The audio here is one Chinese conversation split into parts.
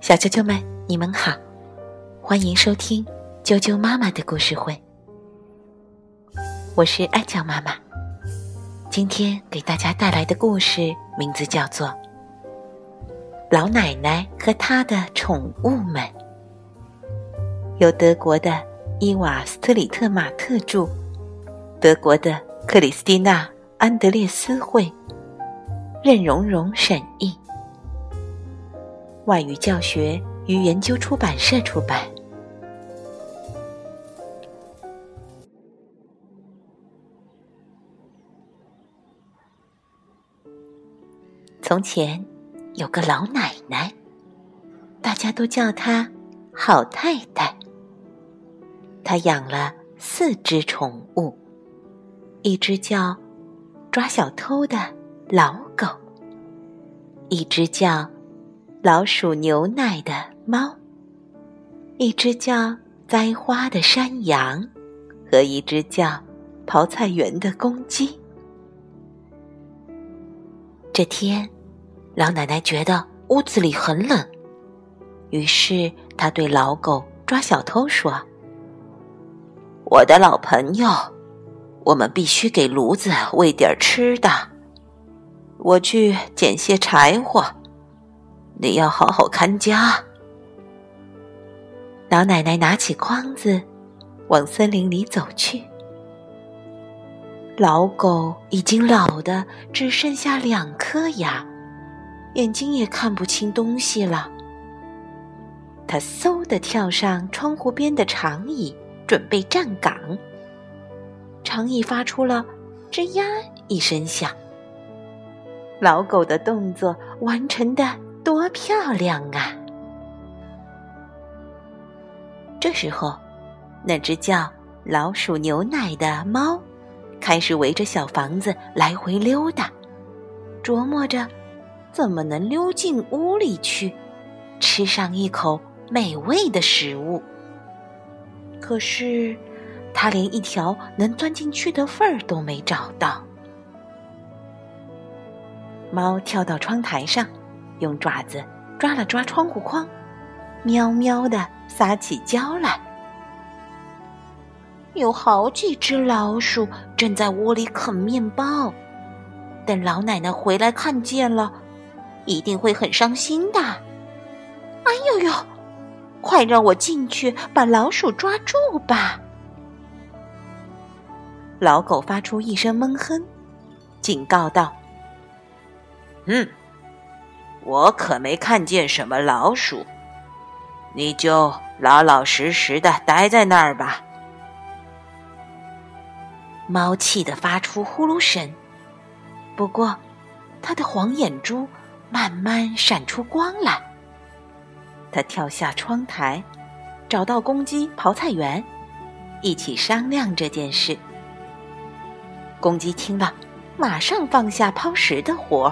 小啾啾们，你们好，欢迎收听啾啾妈妈的故事会。我是爱酱妈妈，今天给大家带来的故事名字叫做《老奶奶和她的宠物们》，由德国的伊瓦斯特里特马特著，德国的克里斯蒂娜安德烈斯绘，任蓉蓉审译。外语教学与研究出版社出版。从前有个老奶奶，大家都叫她好太太。她养了四只宠物，一只叫抓小偷的老狗，一只叫。老鼠牛奶的猫，一只叫栽花的山羊，和一只叫刨菜园的公鸡。这天，老奶奶觉得屋子里很冷，于是她对老狗抓小偷说：“我的老朋友，我们必须给炉子喂点吃的。我去捡些柴火。”你要好好看家。老奶奶拿起筐子，往森林里走去。老狗已经老的只剩下两颗牙，眼睛也看不清东西了。它嗖的跳上窗户边的长椅，准备站岗。长椅发出了“吱呀”一声响。老狗的动作完成的。多漂亮啊！这时候，那只叫老鼠牛奶的猫开始围着小房子来回溜达，琢磨着怎么能溜进屋里去，吃上一口美味的食物。可是，它连一条能钻进去的缝儿都没找到。猫跳到窗台上。用爪子抓了抓窗户框，喵喵的撒起娇来。有好几只老鼠正在窝里啃面包，等老奶奶回来看见了，一定会很伤心的。哎呦呦！快让我进去把老鼠抓住吧！老狗发出一声闷哼，警告道：“嗯。”我可没看见什么老鼠，你就老老实实的待在那儿吧。猫气得发出呼噜声，不过，它的黄眼珠慢慢闪出光来。它跳下窗台，找到公鸡刨菜园，一起商量这件事。公鸡听了，马上放下抛石的活，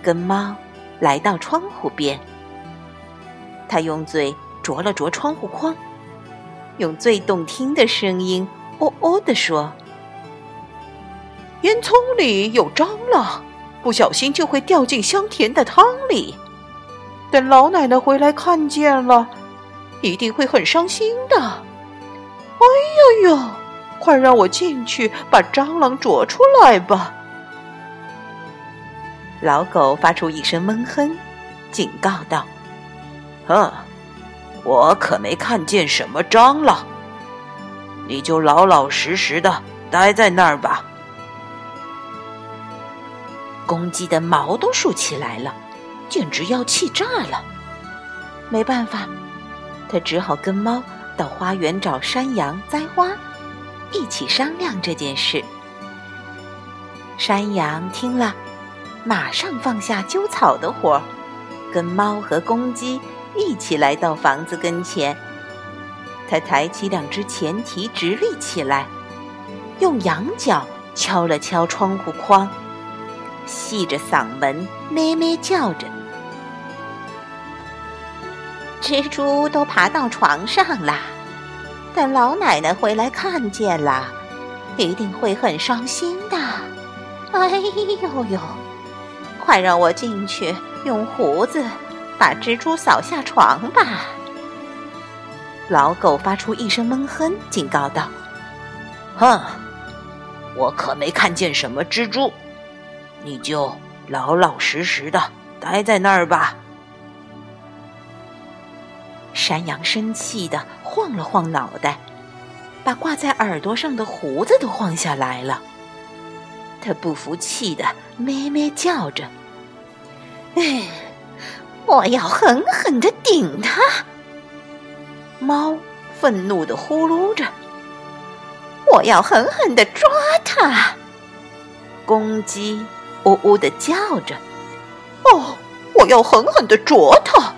跟猫。来到窗户边，他用嘴啄了啄窗户框，用最动听的声音“哦哦”地说：“烟囱里有蟑螂，不小心就会掉进香甜的汤里。等老奶奶回来看见了，一定会很伤心的。哎呀呀，快让我进去把蟑螂啄出来吧！”老狗发出一声闷哼，警告道：“哼，我可没看见什么蟑螂，你就老老实实的待在那儿吧。”公鸡的毛都竖起来了，简直要气炸了。没办法，他只好跟猫到花园找山羊栽花，一起商量这件事。山羊听了。马上放下揪草的活儿，跟猫和公鸡一起来到房子跟前。他抬起两只前蹄直立起来，用羊角敲了敲窗户框，细着嗓门咩咩叫着：“蜘蛛都爬到床上啦！等老奶奶回来看见了，一定会很伤心的。哎呦呦！”快让我进去，用胡子把蜘蛛扫下床吧。老狗发出一声闷哼，警告道：“哼，我可没看见什么蜘蛛，你就老老实实的待在那儿吧。”山羊生气的晃了晃脑袋，把挂在耳朵上的胡子都晃下来了。他不服气的咩咩叫着：“，我要狠狠的顶他！”猫愤怒的呼噜着：“我要狠狠的抓它！”公鸡呜呜的叫着：“哦，我要狠狠的啄它！”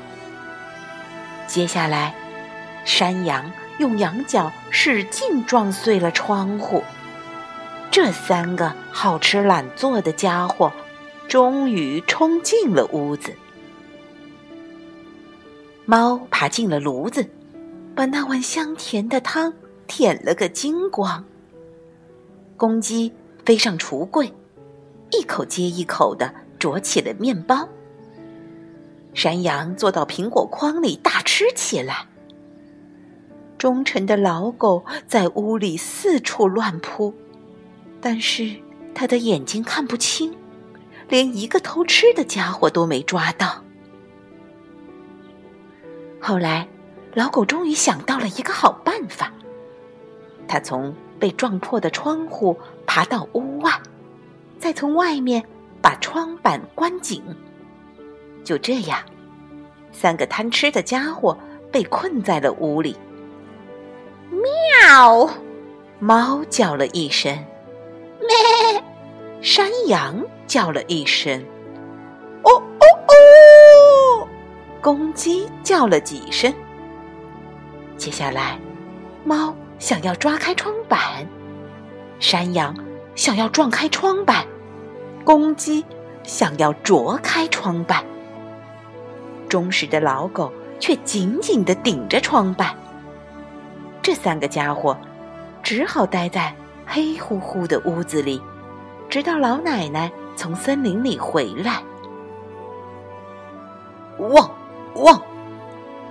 接下来，山羊用羊角使劲撞碎了窗户。这三个好吃懒做的家伙，终于冲进了屋子。猫爬进了炉子，把那碗香甜的汤舔了个精光。公鸡飞上橱柜，一口接一口的啄起了面包。山羊坐到苹果筐里大吃起来。忠诚的老狗在屋里四处乱扑，但是它的眼睛看不清，连一个偷吃的家伙都没抓到。后来，老狗终于想到了一个好办法。他从被撞破的窗户爬到屋外，再从外面把窗板关紧。就这样，三个贪吃的家伙被困在了屋里。喵！猫叫了一声，咩！山羊叫了一声，哦哦哦！公鸡叫了几声。接下来，猫想要抓开窗板，山羊想要撞开窗板，公鸡想要啄开窗板。忠实的老狗却紧紧的顶着窗板，这三个家伙只好待在黑乎乎的屋子里，直到老奶奶从森林里回来。汪汪！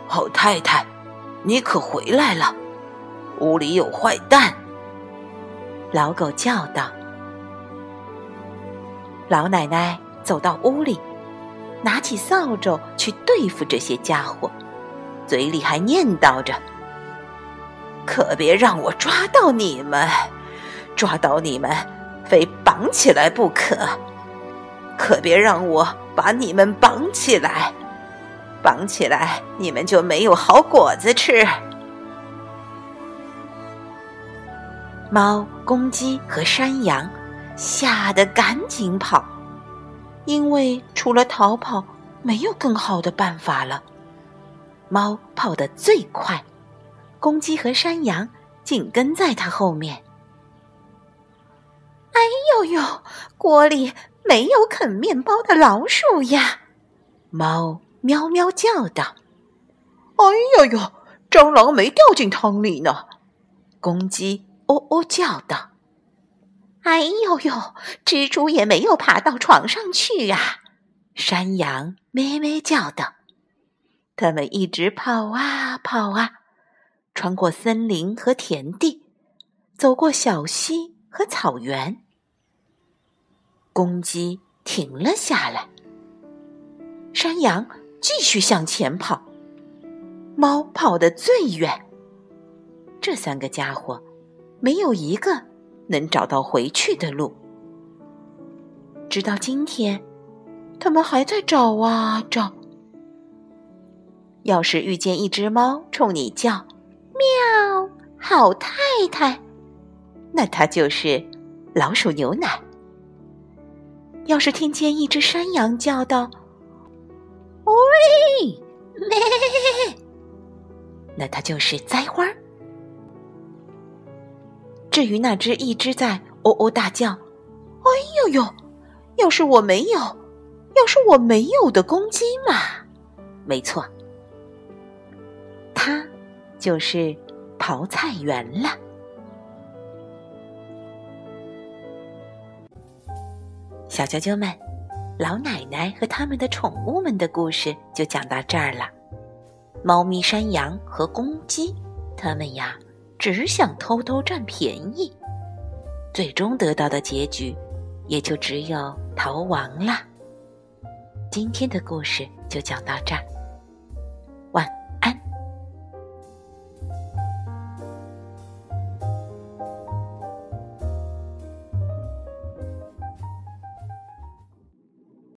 好太太，你可回来了！屋里有坏蛋！老狗叫道。老奶奶走到屋里。拿起扫帚去对付这些家伙，嘴里还念叨着：“可别让我抓到你们，抓到你们非绑起来不可！可别让我把你们绑起来，绑起来你们就没有好果子吃。”猫、公鸡和山羊吓得赶紧跑。因为除了逃跑，没有更好的办法了。猫跑得最快，公鸡和山羊紧跟在它后面。哎呦呦，锅里没有啃面包的老鼠呀！猫喵喵叫道：“哎呦呦，蟑螂没掉进汤里呢！”公鸡喔喔叫道。哎呦呦！蜘蛛也没有爬到床上去啊！山羊咩咩叫道。他们一直跑啊跑啊，穿过森林和田地，走过小溪和草原。公鸡停了下来，山羊继续向前跑，猫跑得最远。这三个家伙没有一个。能找到回去的路，直到今天，他们还在找啊找。要是遇见一只猫冲你叫“喵，好太太”，那它就是老鼠牛奶；要是听见一只山羊叫道“喂，咩”，那它就是栽花。至于那只一直在喔喔大叫，“哎呦呦！要是我没有，要是我没有的公鸡嘛，没错，它就是刨菜园了。”小啾啾们，老奶奶和他们的宠物们的故事就讲到这儿了。猫咪、山羊和公鸡，它们呀，只想偷偷占便宜，最终得到的结局，也就只有逃亡了。今天的故事就讲到这儿。